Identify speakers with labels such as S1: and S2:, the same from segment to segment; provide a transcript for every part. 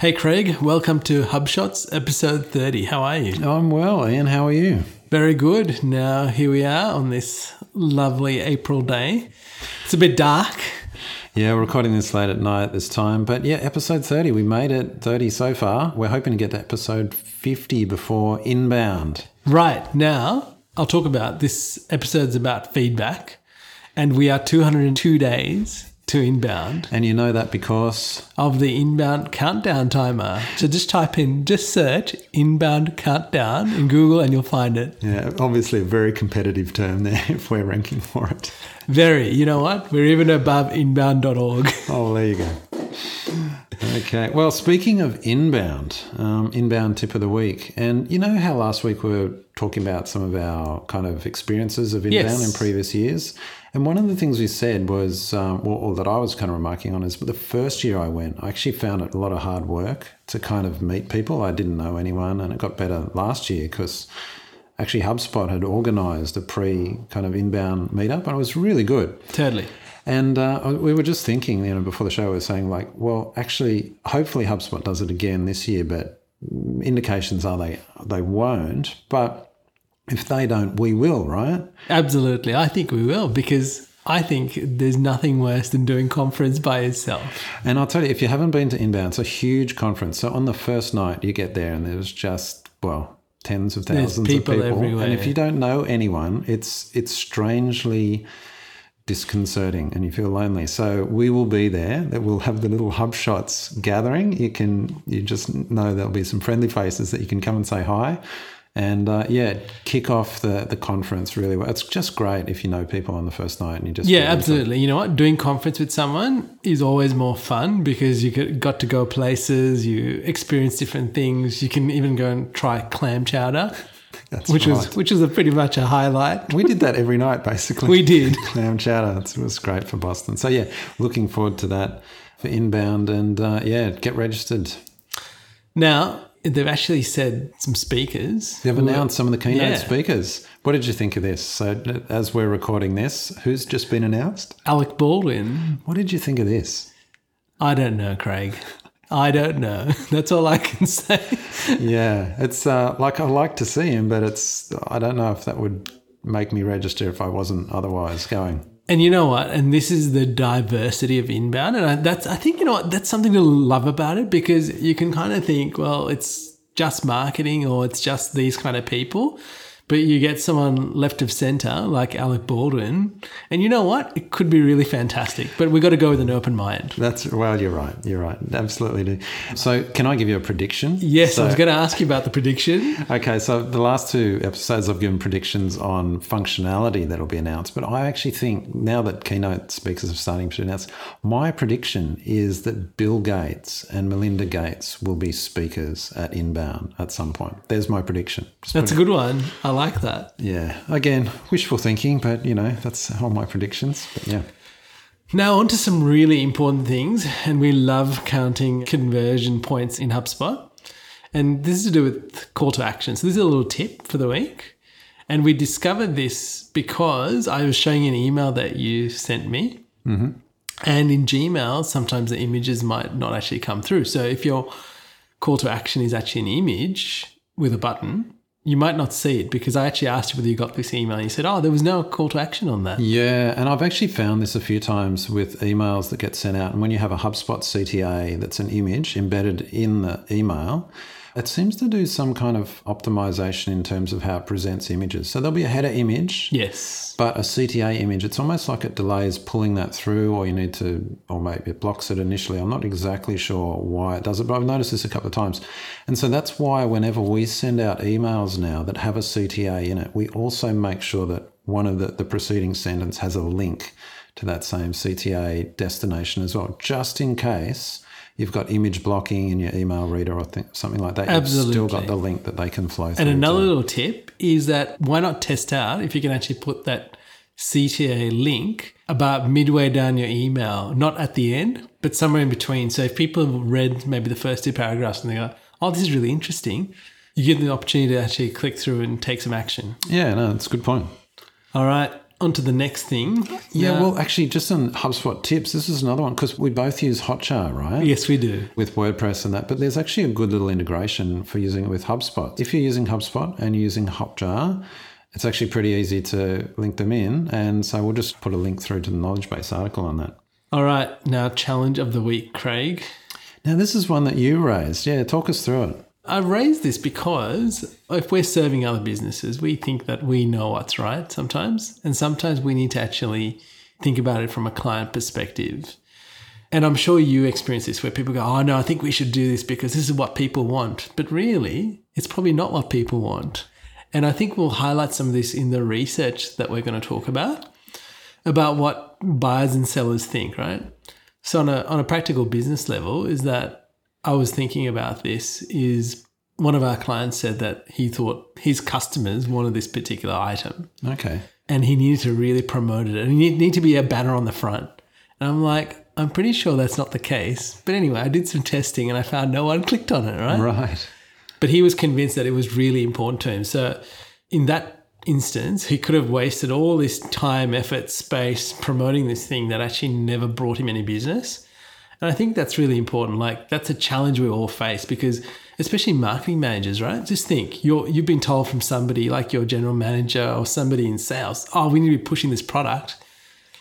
S1: Hey Craig, welcome to HubShots episode 30. How are you?
S2: I'm well, Ian. How are you?
S1: Very good. Now here we are on this lovely April day. It's a bit dark.
S2: Yeah, we're recording this late at night this time. But yeah, episode 30. We made it 30 so far. We're hoping to get to episode 50 before inbound.
S1: Right. Now, I'll talk about this episode's about feedback. And we are 202 days to inbound
S2: And you know that because
S1: of the inbound countdown timer. So just type in, just search inbound countdown in Google and you'll find it.
S2: yeah, obviously a very competitive term there if we're ranking for it.
S1: Very. You know what? We're even above inbound.org.
S2: Oh, there you go. Okay. Well, speaking of inbound, um, inbound tip of the week, and you know how last week we were talking about some of our kind of experiences of inbound
S1: Yes.
S2: in previous years, and one of the things we said was, um, well, or that I was kind of remarking on is, the first year I went, I actually found it a lot of hard work to kind of meet people. I didn't know anyone, and it got better last year because actually HubSpot had organised a pre kind of inbound meetup, and it was really good.
S1: totally.
S2: And uh, we were just thinking, you know, before the show, we were saying like, well, actually, hopefully HubSpot does it again this year, but indications are they they won't. But if they don't, we will, right?
S1: Absolutely. I think we will because I think there's nothing worse than doing conference by yourself.
S2: And I'll tell you, if you haven't been to Inbound, it's a huge conference. So on the first night, you get there, and there's just well, tens of thousands
S1: people
S2: of people.
S1: everywhere.
S2: And if you don't know anyone, it's it's strangely disconcerting and you feel lonely. So we will be there. That we'll have the little hub shots gathering. You can you just know there'll be some friendly faces that you can come and say hi. And uh, yeah, kick off the, the conference really well. It's just great if you know people on the first night and you just
S1: Yeah, absolutely. You know what? Doing conference with someone is always more fun because you get- got to go places, you experience different things. You can even go and try clam chowder,
S2: That's
S1: which
S2: right.
S1: was which was a pretty much a highlight.
S2: We did that every night, basically.
S1: We did.
S2: Clam chowder. It was great for Boston. So, yeah, looking forward to that for inbound. And uh, yeah, get registered.
S1: Now they've actually said some speakers.
S2: They've announced some of the keynote
S1: Yeah.
S2: speakers. What did you think of this? So, as we're recording this, who's just been announced?
S1: Alec Baldwin.
S2: What did you think of this?
S1: I don't know, Craig. I don't know. That's all I can say.
S2: yeah, it's uh, like I like to see him, but it's I don't know if that would make me register if I wasn't otherwise going.
S1: And you know what? And this is the diversity of inbound, and I, that's I think you know what that's something to love about it because you can kind of think, well, it's just marketing or it's just these kind of people, but you get someone left of center like Alec Baldwin, and you know what? It could be really fantastic. But we've got to go with an open mind.
S2: That's well, you're right. You're right. Absolutely do. So, can I give you a prediction?
S1: Yes,
S2: So-
S1: I was going to ask you about the prediction.
S2: Okay, so the last two episodes I've given predictions on functionality that'll be announced, but I actually think now that keynote speakers are starting to announce, my prediction is that Bill Gates and Melinda Gates will be speakers at Inbound at some point. There's my prediction. Just
S1: That's a good one. I like that.
S2: yeah, again, wishful thinking, but you know that's all my predictions. But yeah,
S1: Now, on to some really important things, and we love counting conversion points in HubSpot. And this is to do with call to action. So, this is a little tip for the week. And we discovered this because I was showing an email that you sent me. Mm-hmm. And in Gmail, sometimes the images might not actually come through. So, if your call to action is actually an image with a button, you might not see it because I actually asked you whether you got this email. And you said, oh, there was no call to action on that.
S2: Yeah, and I've actually found this a few times with emails that get sent out. And when you have a HubSpot CTA that's an image embedded in the email, it seems to do some kind of optimization in terms of how it presents images. So there'll be a header image,
S1: Yes.
S2: but a CTA image, it's almost like it delays pulling that through, or you need to, or maybe it blocks it initially. I'm not exactly sure why it does it, but I've noticed this a couple of times. And so that's why whenever we send out emails now that have a CTA in it, we also make sure that one of the, the preceding sentence has a link to that same CTA destination as well, just in case you've got image blocking in your email reader or th- something like that. You've still got the link that they can flow through.
S1: And another
S2: to.
S1: little tip is that why not test out if you can actually put that CTA link about midway down your email, not at the end, but somewhere in between. So if people have read maybe the first two paragraphs and they go, oh, this is really interesting, you give them the opportunity to actually click through and take some action.
S2: Yeah, no, that's a good point.
S1: All right. Onto the next thing.
S2: Yeah,
S1: Now-
S2: well, actually, just on HubSpot tips, this is another one because we both use Hotjar, right?
S1: yes, we do.
S2: With WordPress and that, but there's actually a good little integration for using it with HubSpot. If you're using HubSpot and you're using Hotjar, it's actually pretty easy to link them in. And so we'll just put a link through to the knowledge base article on that.
S1: All right, now challenge of the week, Craig.
S2: Now, this is one that you raised. Yeah, talk us through it.
S1: I raise this because if we're serving other businesses, we think that we know what's right sometimes. And sometimes we need to actually think about it from a client perspective. And I'm sure you experience this where people go, oh, no, I think we should do this because this is what people want. But really, it's probably not what people want. And I think we'll highlight some of this in the research that we're going to talk about, about what buyers and sellers think, right? So on a, on a practical business level, is that I was thinking about this is one of our clients said that he thought his customers wanted this particular item
S2: Okay.
S1: and he needed to really promote it and he need, need to be a banner on the front. And I'm like, I'm pretty sure that's not the case. But anyway, I did some testing and I found no one clicked on it, right?
S2: Right.
S1: But he was convinced that it was really important to him. So in that instance, he could have wasted all this time, effort, space promoting this thing that actually never brought him any business. And I think that's really important. Like that's a challenge we all face because especially marketing managers, right? Just think you're you've been told from somebody like your general manager or somebody in sales, oh, we need to be pushing this product.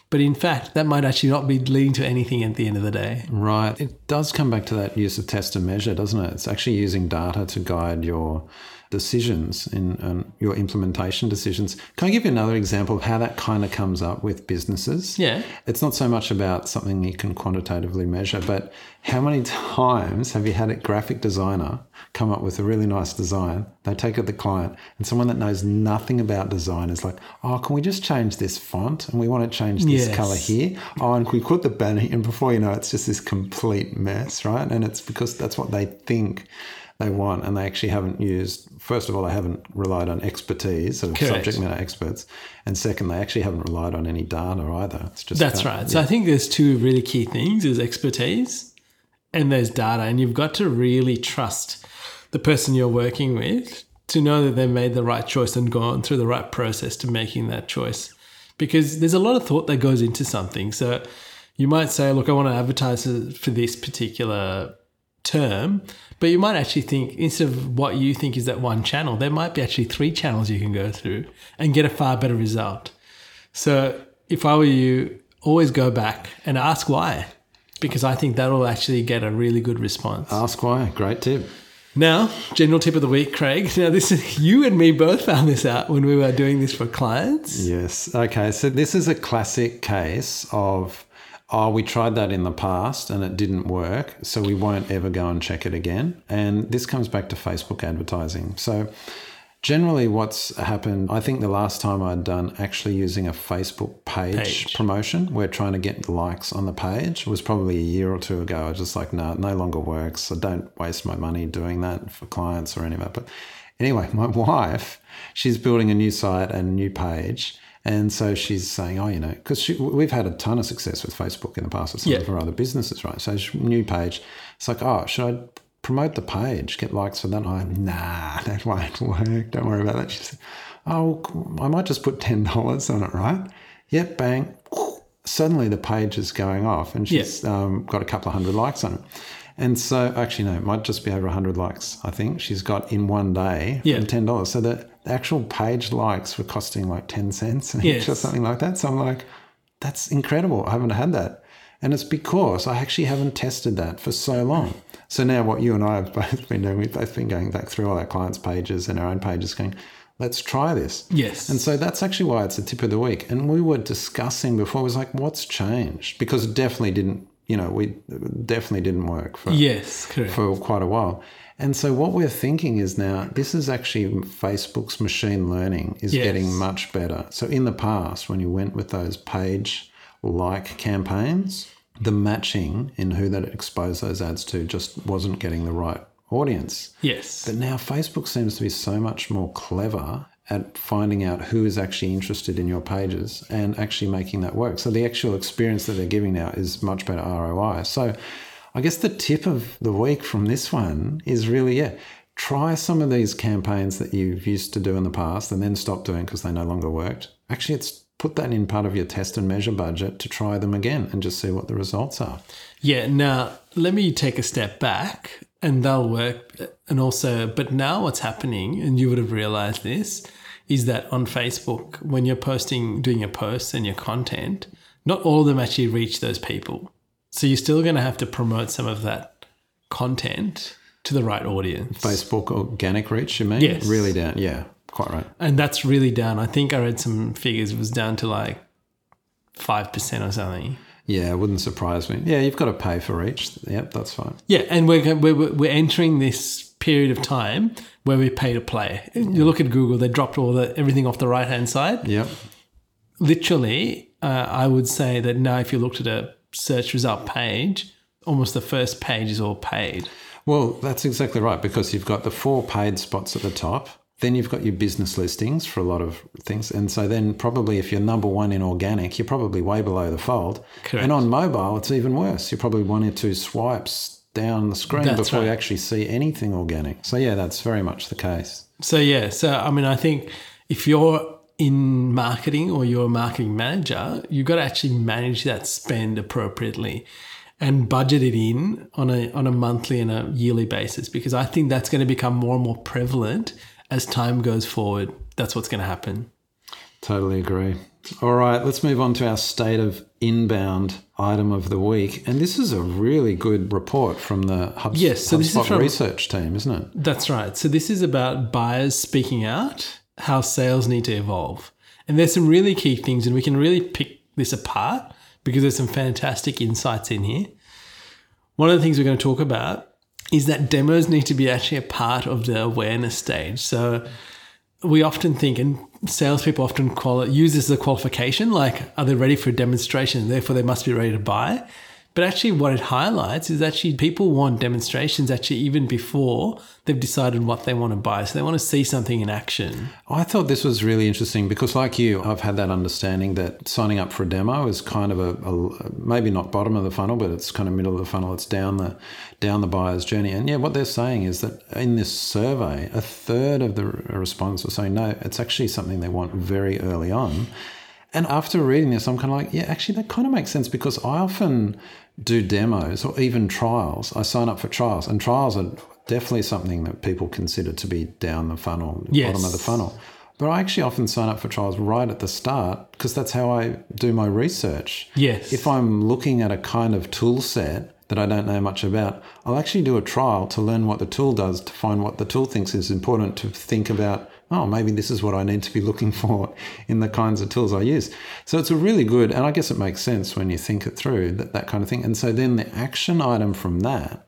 S1: But in fact, that might actually not be leading to anything at the end of the day.
S2: Right. It does come back to that use of test and measure, doesn't it? It's actually using data to guide your decisions in um, your implementation decisions. Can I give you another example of how that kind of comes up with businesses?
S1: Yeah.
S2: It's not so much about something you can quantitatively measure, but how many times have you had a graphic designer come up with a really nice design? They take it to the client, and someone that knows nothing about design is like, "Oh, can we just change this font? And we want to change this
S1: Yes.
S2: color here. Oh, and we put the banner, and before you know, it, it's just this complete mess, right? And it's because that's what they think." They want, and they actually haven't used. First of all, they haven't relied on expertise of
S1: Correct.
S2: subject matter experts, and second, they actually haven't relied on any data either. It's just
S1: That's right. So I think there's two really key things: is expertise and there's data, and you've got to really trust the person you're working with to know that they made the right choice and gone through the right process to making that choice. Because there's a lot of thought that goes into something. So you might say, "Look, I want to advertise for this particular term," but you might actually think instead of what you think is that one channel, there might be actually three channels you can go through and get a far better result. So if I were you, always go back and ask why, because I think that'll actually get a really good response.
S2: Ask why. Great tip.
S1: Now, general tip of the week, Craig. Now, this is you and me both found this out when we were doing this for clients.
S2: Yes. Okay. So this is a classic case of, oh, we tried that in the past and it didn't work. So we won't ever go and check it again. And this comes back to Facebook advertising. So generally, what's happened, I think the last time I'd done actually using a Facebook page,
S1: Page.
S2: promotion, we're trying to get likes on the page, was probably a year or two ago. I was just like, no, it no longer works. So don't waste my money doing that for clients or any of that. But anyway, my wife, she's building a new site and a new page. And so she's saying, oh, you know, because we've had a ton of success with Facebook in the past with some
S1: Yeah.
S2: of our other businesses, right? So new page. It's like, oh, should I promote the page, get likes for that? I'm, nah, that won't work. Don't worry about that. She said, oh, I might just put $10 on it, right? Yep, bang. Suddenly the page is going off and she's um, got a couple of hundred likes on it. And so, actually, no, it might just be over 100 likes, I think, she's got in one day
S1: Yeah.
S2: from $10. So the, the actual page likes were costing like 10 cents
S1: Yes.
S2: or something like that. So I'm like, that's incredible. I haven't had that. And it's because I actually haven't tested that for so long. So now what you and I have both been doing, we've both been going back through all our clients' pages and our own pages going, let's try this.
S1: Yes.
S2: And so that's actually why it's a tip of the week. And we were discussing before, it was like, what's changed? Because it definitely didn't, you know, we definitely didn't work for,
S1: yes, correct.
S2: for quite a while. And so what we're thinking is now this is actually Facebook's machine learning is
S1: Yes.
S2: getting much better. So in the past, when you went with those page like campaigns, the matching in who that exposed those ads to just wasn't getting the right audience.
S1: yes.
S2: But now Facebook seems to be so much more clever at finding out who is actually interested in your pages and actually making that work. So the actual experience that they're giving now is much better ROI. So I guess the tip of the week from this one is really, yeah, try some of these campaigns that you've used to do in the past and then stop doing because they no longer worked. Actually, it's put that in part of your test and measure budget to try them again and just see what the results are.
S1: Yeah. Now, let me take a step back and they'll work. And also, but now what's happening, and you would have realized this, is that on Facebook, when you're posting, doing your posts and your content, not all of them actually reach those people. So you're still going to have to promote some of that content to the right audience.
S2: Facebook organic reach, you mean?
S1: Yes.
S2: Really down. Yeah, quite right.
S1: And that's really down. I think I read some figures, it was down to like 5% or something.
S2: Yeah, it wouldn't surprise me. Yeah, you've got to pay for each. Yep, that's fine.
S1: Yeah, and we're, we're, we're entering this period of time where we pay to play. You look at Google, they dropped all the everything off the right hand side.
S2: Yep.
S1: Literally, uh, I would say that now if you looked at a search result page, almost the first page is all paid.
S2: Well, that's exactly right because you've got the four paid spots at the top. Then you've got your business listings for a lot of things. And so then probably if you're number one in organic, you're probably way below the fold.
S1: Correct.
S2: And on mobile, it's even worse. You're probably one or two swipes down the screen
S1: That's
S2: before you actually see anything organic. So yeah, that's very much the case.
S1: So yeah, so I mean, I think if you're in marketing or you're a marketing manager, you've got to actually manage that spend appropriately and budget it in on a on a monthly and a yearly basis because I think that's going to become more and more prevalent as time goes forward. That's what's going to happen.
S2: Totally agree. All right, let's move on to our state of inbound item of the week. And this is a really good report from the HubSpot,
S1: Yes, so this is
S2: HubSpot
S1: from-
S2: research team, isn't it?
S1: That's right. So this is about buyers speaking out, how sales need to evolve. And there's some really key things and we can really pick this apart because there's some fantastic insights in here. One of the things we're going to talk about is that demos need to be actually a part of the awareness stage. So we often think, and salespeople often quali- use this as a qualification, like, are they ready for a demonstration? Therefore, they must be ready to buy. But actually, what it highlights is actually people want demonstrations actually even before they've decided what they want to buy. So they want to see something in action.
S2: I thought this was really interesting because, like you, I've had that understanding that signing up for a demo is kind of a, a maybe not bottom of the funnel, but it's kind of middle of the funnel. It's down the down the buyer's journey. And yeah, what they're saying is that in this survey, a third of the respondents were saying no, it's actually something they want very early on. And after reading this, I'm kind of like, yeah, actually, that kind of makes sense because I often do demos or even trials. I sign up for trials, and trials are definitely something that people consider to be down the funnel,
S1: Yes.
S2: bottom of the funnel. But I actually often sign up for trials right at the start because that's how I do my research.
S1: Yes.
S2: If I'm looking at a kind of tool set that I don't know much about, I'll actually do a trial to learn what the tool does, to find what the tool thinks is important, to think about, oh, maybe this is what I need to be looking for in the kinds of tools I use. So it's a really good, and I guess it makes sense when you think it through, that, that kind of thing. And so then the action item from that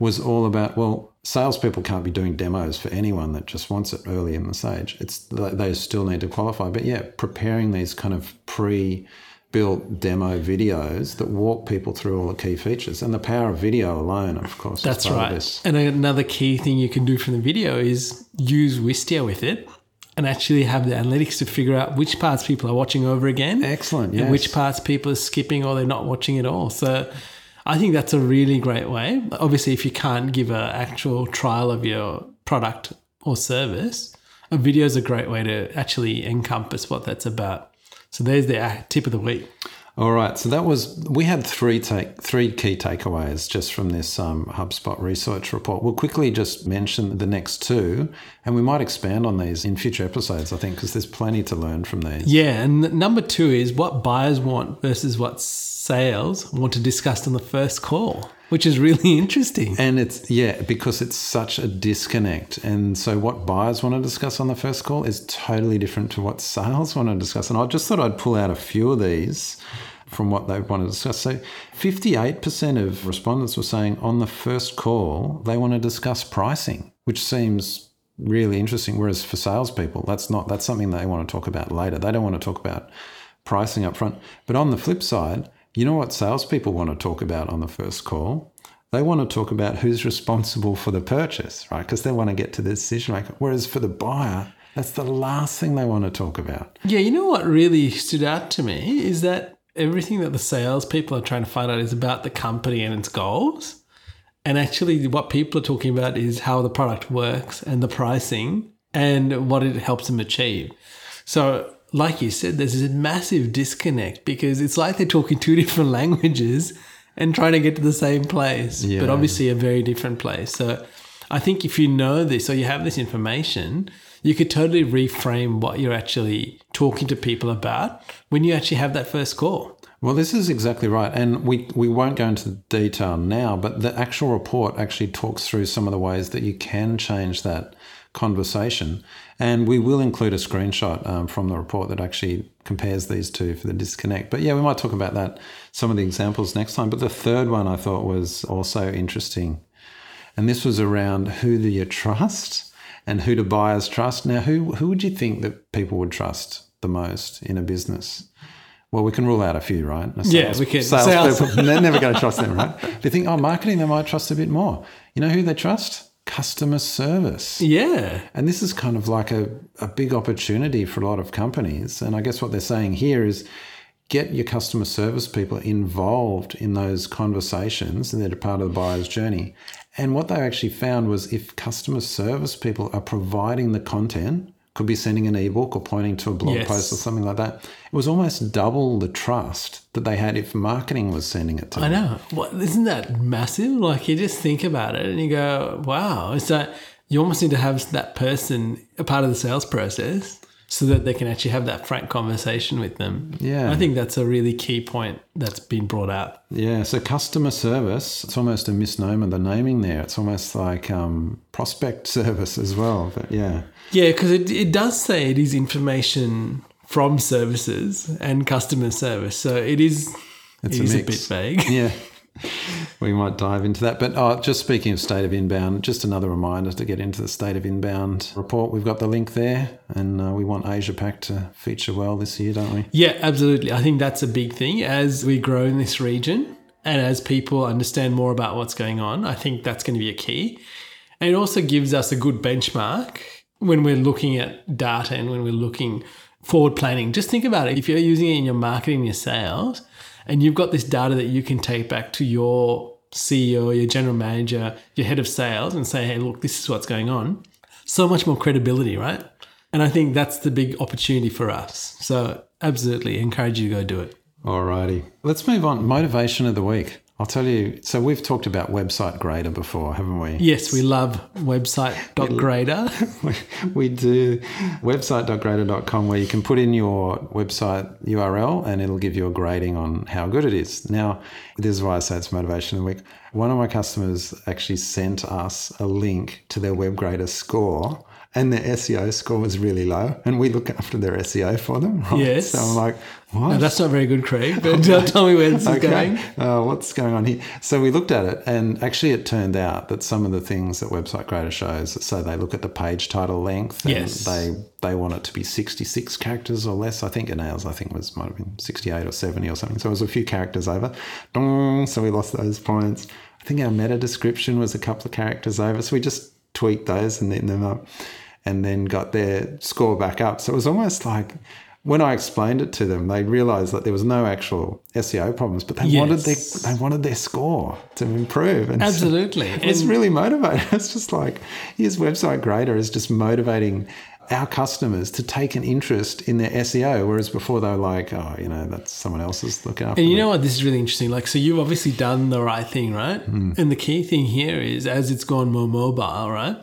S2: was all about well salespeople can't be doing demos for anyone that just wants it early in the stage it's they still need to qualify but yeah preparing these kind of pre-built demo videos that walk people through all the key features and the power of video alone of course
S1: That's right.
S2: of
S1: And another key thing you can do from the video is use Wistia with it and actually have the analytics to figure out which parts people are watching over again.
S2: excellent yes.
S1: and which parts people are skipping or they're not watching at all. So I think that's a really great way. Obviously, if you can't give an actual trial of your product or service, a video is a great way to actually encompass what that's about. So there's the uh, tip of the week.
S2: All right, so that was we had three take three key takeaways just from this um, HubSpot research report. We'll quickly just mention the next two, and we might expand on these in future episodes. I think because there's plenty to learn from these.
S1: Yeah, and number two is what buyers want versus what sales want to discuss on the first call, which is really interesting.
S2: And it's yeah, because it's such a disconnect. And so what buyers want to discuss on the first call is totally different to what sales want to discuss. And I just thought I'd pull out a few of these from what they want to discuss. So 58% of respondents were saying on the first call they want to discuss pricing, which seems really interesting. Whereas for salespeople, that's not that's something they want to talk about later. They don't want to talk about pricing up front. But on the flip side, you know what salespeople want to talk about on the first call? They want to talk about who's responsible for the purchase, right? Because they want to get to the decision maker. Whereas for the buyer, that's the last thing they want to talk about.
S1: Yeah, you know what really stood out to me is that everything that the salespeople are trying to find out is about the company and its goals. And actually, what people are talking about is how the product works and the pricing and what it helps them achieve. So, like you said, there's a massive disconnect because it's like they're talking two different languages and trying to get to the same place,
S2: Yeah.
S1: but obviously a very different place. So I think if you know this or you have this information, you could totally reframe what you're actually talking to people about when you actually have that first call.
S2: Well, this is exactly right. And we, we won't go into detail now, but the actual report actually talks through some of the ways that you can change that conversation. And we will include a screenshot um, from the report that actually compares these two for the disconnect. But yeah, we might talk about that, some of the examples next time. But the third one I thought was also interesting. And this was around who do you trust and who do buyers trust. Now, who, who would you think that people would trust the most in a business? Well, we can rule out a few, right? The
S1: Yeah, we can.
S2: Salespeople, they're never going to trust them, right? They think, oh, marketing, they might trust a bit more. You know who they trust? Customer service.
S1: Yeah.
S2: And this is kind of like a, a big opportunity for a lot of companies. And I guess what they're saying here is get your customer service people involved in those conversations and they're part of the buyer's journey. And what they actually found was if customer service people are providing the content, could be sending an ebook or pointing to a blog
S1: Yes.
S2: post or something like that, it was almost double the trust that they had if marketing was sending it to
S1: I
S2: them.
S1: know. Isn't that massive? Like you just think about it and you go, wow. It's that you almost need to have that person a part of the sales process so that they can actually have that frank conversation with them.
S2: Yeah.
S1: I think that's a really key point that's been brought out.
S2: Yeah, so customer service, it's almost a misnomer, the naming there. It's almost like um, prospect service as well. But yeah.
S1: Yeah, because it, it does say it is information from services and customer service. So it is,
S2: It's
S1: it
S2: a
S1: is a, bit vague.
S2: Yeah. We might dive into that. But oh, just speaking of state of inbound, just another reminder to get into the state of inbound report. We've got the link there, and uh, we want Asia Pac to feature well this year, don't we?
S1: Yeah, absolutely. I think that's a big thing as we grow in this region and as people understand more about what's going on. I think that's going to be a key. And it also gives us a good benchmark when we're looking at data and when we're looking forward planning. Just think about it. If you're using it in your marketing, your sales, and you've got this data that you can take back to your CEO, your general manager, your head of sales and say, hey, look, this is what's going on. So much more credibility, right? And I think that's the big opportunity for us. So absolutely encourage you to go do it.
S2: Alrighty. Let's move on. Motivation of the week. I'll tell you. So we've talked about website grader before, haven't we?
S1: Yes, we love website.grader.
S2: we, we do website.grader.com where you can put in your website URL and it'll give you a grading on how good it is. Now, this is why I say it's motivation of the week. One of my customers actually sent us a link to their WebGrader score and their SEO score was really low. And we look after their SEO for them. Right?
S1: Yes.
S2: So I'm like, what?
S1: No, that's not very good, Craig, but uh, tell me where this is going.
S2: Uh, what's going on here? So we looked at it, and actually, it turned out that some of the things that Website Grader shows, so they look at the page title length, and
S1: Yes.
S2: they they want it to be sixty six characters or less. I think in ours, I think it was might have been sixty eight or seventy or something. So it was a few characters over. Dong, so we lost those points. I think our meta description was a couple of characters over. So we just tweaked those and then them up, and then got their score back up. So it was almost like when I explained it to them, they realised that there was no actual SEO problems, but they wanted their they wanted their score to improve. And so
S1: Absolutely.
S2: it's
S1: And-
S2: really motivating. It's just like his website grader is just motivating our customers to take an interest in their SEO, whereas before they were like, oh, you know, that's someone else's looking after.
S1: And you know what? This is really interesting. Like, so you've obviously done the right thing, right? Hmm. And the key thing here is as it's gone more mobile, right?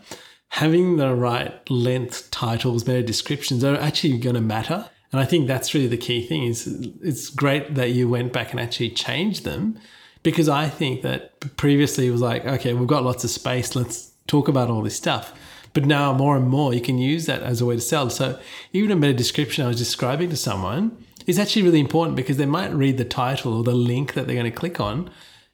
S1: Having the right length titles, meta descriptions are actually going to matter. And I think that's really the key thing is it's great that you went back and actually changed them because I think that previously it was like, okay, we've got lots of space. Let's talk about all this stuff. But now more and more you can use that as a way to sell. So even a meta description I was describing to someone is actually really important because they might read the title or the link that they're going to click on.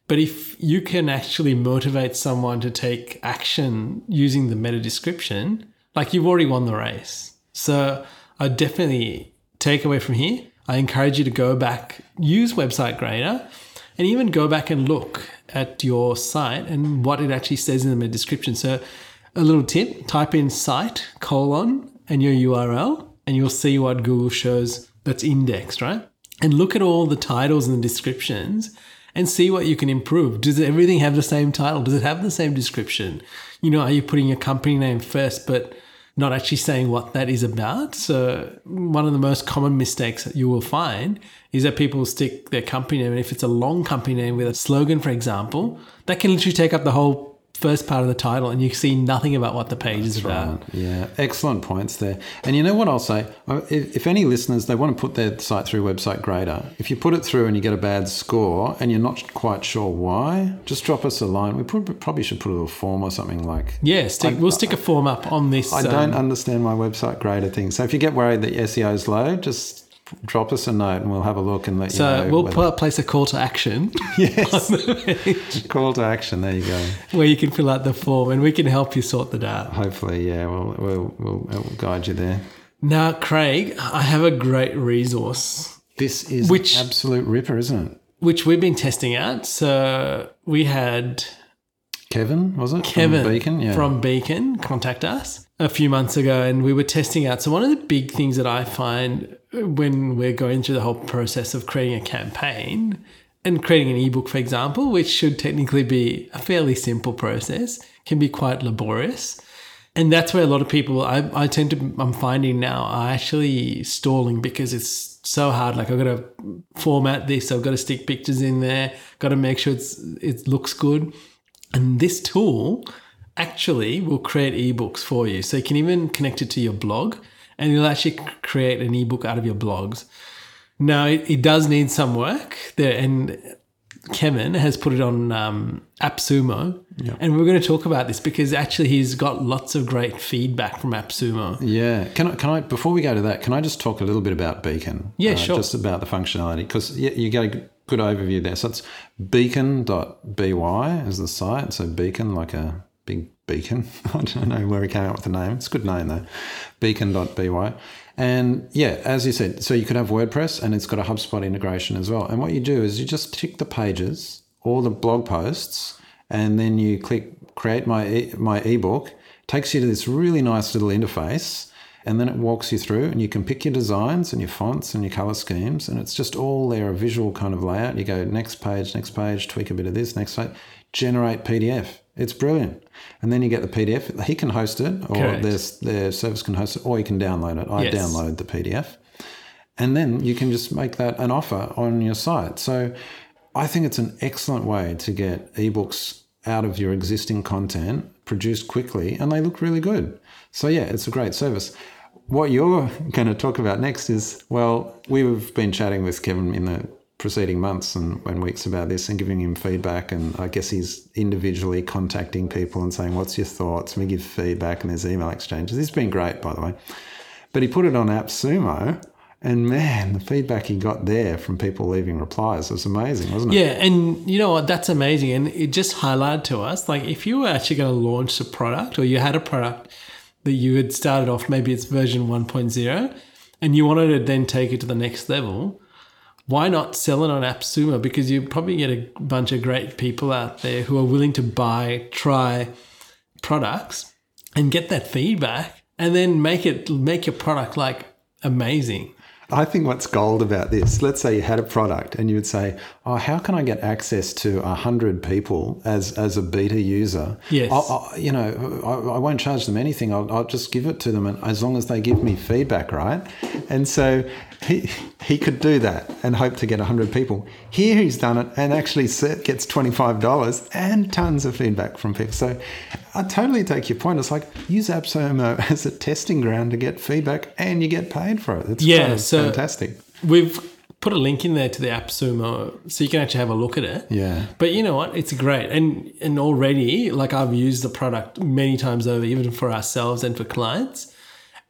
S1: But if you can actually motivate someone to take action using the meta description, like you've already won the race. So I definitely take away from here. I encourage you to go back, use Website Grader, and even go back and look at your site and what it actually says in the meta description. So a little tip, type in site colon and your URL and you'll see what Google shows that's indexed, right? And look at all the titles and the descriptions and see what you can improve. Does everything have the same title? Does it have the same description? You know, are you putting your company name first, but not actually saying what that is about. So, one of the most common mistakes that you will find is that people stick their company name. And if it's a long company name with a slogan, for example, that can literally take up the whole first part of the title and you see nothing about what the page is about.
S2: Right. Yeah, excellent points there. And you know what I'll say? If, if any listeners they want to put their site through Website Grader, if you put it through and you get a bad score and you're not quite sure why, just drop us a line. We probably should put a little form or something like.
S1: Yeah, stick,
S2: I-
S1: we'll stick a form up on this.
S2: I
S1: um,
S2: don't understand my website grader thing. So if you get worried that your SEO is low, just drop us a note and we'll have a look and let you know.
S1: so we'll
S2: whether-
S1: place a call to action
S2: yes,
S1: on the page
S2: call to action. There you go.
S1: where you can fill out the form and we can help you sort that out.
S2: Hopefully, yeah, we'll we'll, we'll, we'll guide you there.
S1: Now, Craig, I have a great resource
S2: This is
S1: Which-
S2: an absolute ripper, isn't it?
S1: which we've been testing out. So we had
S2: Kevin, was it? From
S1: Kevin
S2: Beacon, yeah.
S1: from Beacon contact us a few months ago and we were testing out. So one of the big things that I find when we're going through the whole process of creating a campaign and creating an ebook, for example, which should technically be a fairly simple process, can be quite laborious. And that's where a lot of people I, I tend to I'm finding now are actually stalling because it's so hard. Like I've got to format this, I've got to stick pictures in there, got to make sure it's it looks good. And this tool actually will create ebooks for you. So you can even connect it to your blog and it'll actually create an ebook out of your blogs. Now, it, it does need some work there, and Kevin has put it on um, AppSumo. And we're going to talk about this because actually he's got lots of great feedback from AppSumo.
S2: Yeah. Can I, can I, before we go to that, can I just talk a little bit about Beacon? Uh,
S1: Yeah, sure.
S2: Just about the functionality, because yeah, you a good overview there. So it's beacon.by is the site. So beacon, like a big beacon. I don't know where he came up with the name. It's a good name though. Beacon.by. And yeah, as you said, so you could have WordPress and it's got a HubSpot integration as well. And what you do is you just tick the pages, all the blog posts, and then you click create my e- my ebook. Takes you to this really nice little interface, and then it walks you through, and you can pick your designs and your fonts and your color schemes, and it's just all there a visual kind of layout. You go next page, next page, tweak a bit of this, next page, generate PDF. It's brilliant, and then you get the PDF. He can host it, or their their service can host it, or you can download it. I
S1: Yes.
S2: download the PDF and then you can just make that an offer on your site. So I think it's an excellent way to get ebooks out of your existing content produced quickly and they look really good. So yeah, it's a great service. What you're going to talk about next is well, we've been chatting with Kevin in the preceding months and, and weeks about this and giving him feedback and I guess he's individually contacting people and saying what's your thoughts and we give feedback and there's email exchanges. It's been great by the way. But he put it on AppSumo, and man, the feedback he got there from people leaving replies was amazing, wasn't it?
S1: Yeah, and you know what? That's amazing. And it just highlighted to us like if you were actually going to launch a product or you had a product that you had started off, maybe it's version 1.0, and you wanted to then take it to the next level, why not sell it on AppSumo? Because you probably get a bunch of great people out there who are willing to buy, try products and get that feedback and then make it make your product like amazing.
S2: I think what's gold about this, let's say you had a product and you would say, Oh, how can I get access to a hundred people as, as a beta user?
S1: Yes.
S2: I, I, you know, I, I won't charge them anything. I'll, I'll just give it to them and as long as they give me feedback, right? And so he, he could do that and hope to get a hundred people. Here he's done it and actually gets $25 and tons of feedback from people. So I totally take your point. It's like use AppSumo as a testing ground to get feedback and you get paid for it. It's
S1: Yeah, so-
S2: fantastic.
S1: We've put a link in there to the AppSumo so you can actually have a look at it.
S2: Yeah.
S1: But you know what? It's great. And and already like I've used the product many times over even for ourselves and for clients.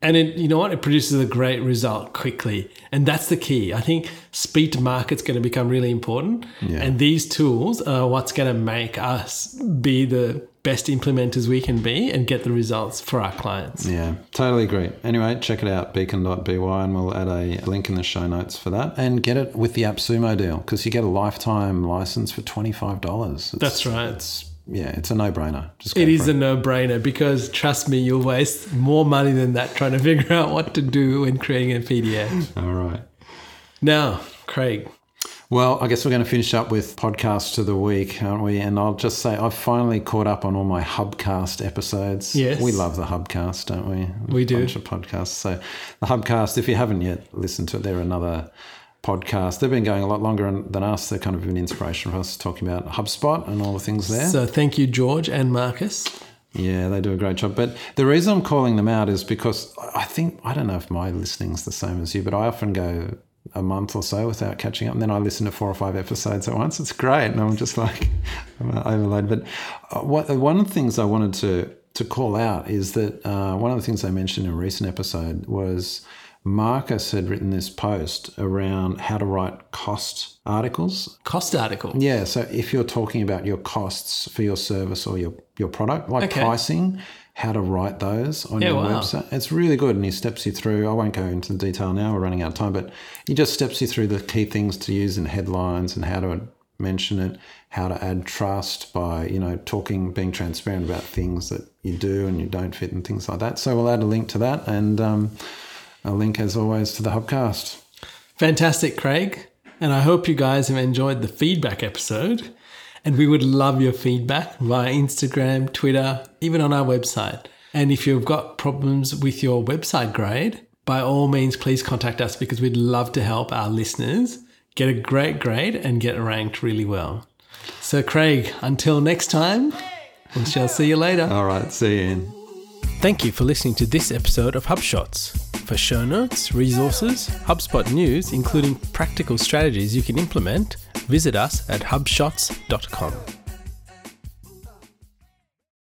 S1: And it you know what? It produces a great result quickly. And that's the key. I think speed to market's going to become really important.
S2: Yeah.
S1: And these tools are what's going to make us be the best implementers we can be and get the results for our clients.
S2: Yeah, totally agree. Anyway, check it out, beacon.by, and we'll add a link in the show notes for that. And get it with the AppSumo deal because you get a lifetime license for $25. It's,
S1: That's right.
S2: It's, yeah, it's a no brainer. Just go
S1: It a no brainer because trust me, you'll waste more money than that trying to figure out what to do when creating a PDF.
S2: All right.
S1: Now, Craig,
S2: Well, I guess we're going to finish up with podcasts of the week, aren't we? And I'll just say I've finally caught up on all my Hubcast episodes.
S1: Yes.
S2: We love the Hubcast, don't we?
S1: We do.
S2: A bunch of podcasts. So the Hubcast, if you haven't yet listened to it, they're another podcast. They've been going a lot longer than us. They're kind of an inspiration for us talking about HubSpot and all the things there.
S1: So thank you, George and Marcus.
S2: Yeah, they do a great job. But the reason I'm calling them out is because I think, I don't know if my listening's the same as you, but I often go a month or so without catching up. And then I listen to four or five episodes at once. It's great. And I'm just like, I'm overloaded. But uh, what, one of the things I wanted to, to call out is that uh, one of the things I mentioned in a recent episode was Marcus had written this post around how to write cost articles.
S1: Cost article.
S2: Yeah, so if you're talking about your costs for your service or your, your product, like
S1: Okay.
S2: pricing, how to write those on
S1: Yeah,
S2: your
S1: wow.
S2: website. It's really good and he steps you through. I won't go into the detail now, we're running out of time, but he just steps you through the key things to use in headlines and how to mention it, how to add trust by, you know, talking, being transparent about things that you do and you don't fit and things like that. So we'll add a link to that and um, a link as always to the Hubcast.
S1: Fantastic, Craig. And I hope you guys have enjoyed the feedback episode. And we would love your feedback via Instagram, Twitter, even on our website. And if you've got problems with your website grade, by all means, please contact us because we'd love to help our listeners get a great grade and get ranked really well. So, Craig, until next time, we shall see you later.
S2: All right, see you, Ian.
S1: Thank you for listening to this episode of HubShots. For show notes, resources, HubSpot news, including practical strategies you can implement, visit us at hubshots.com.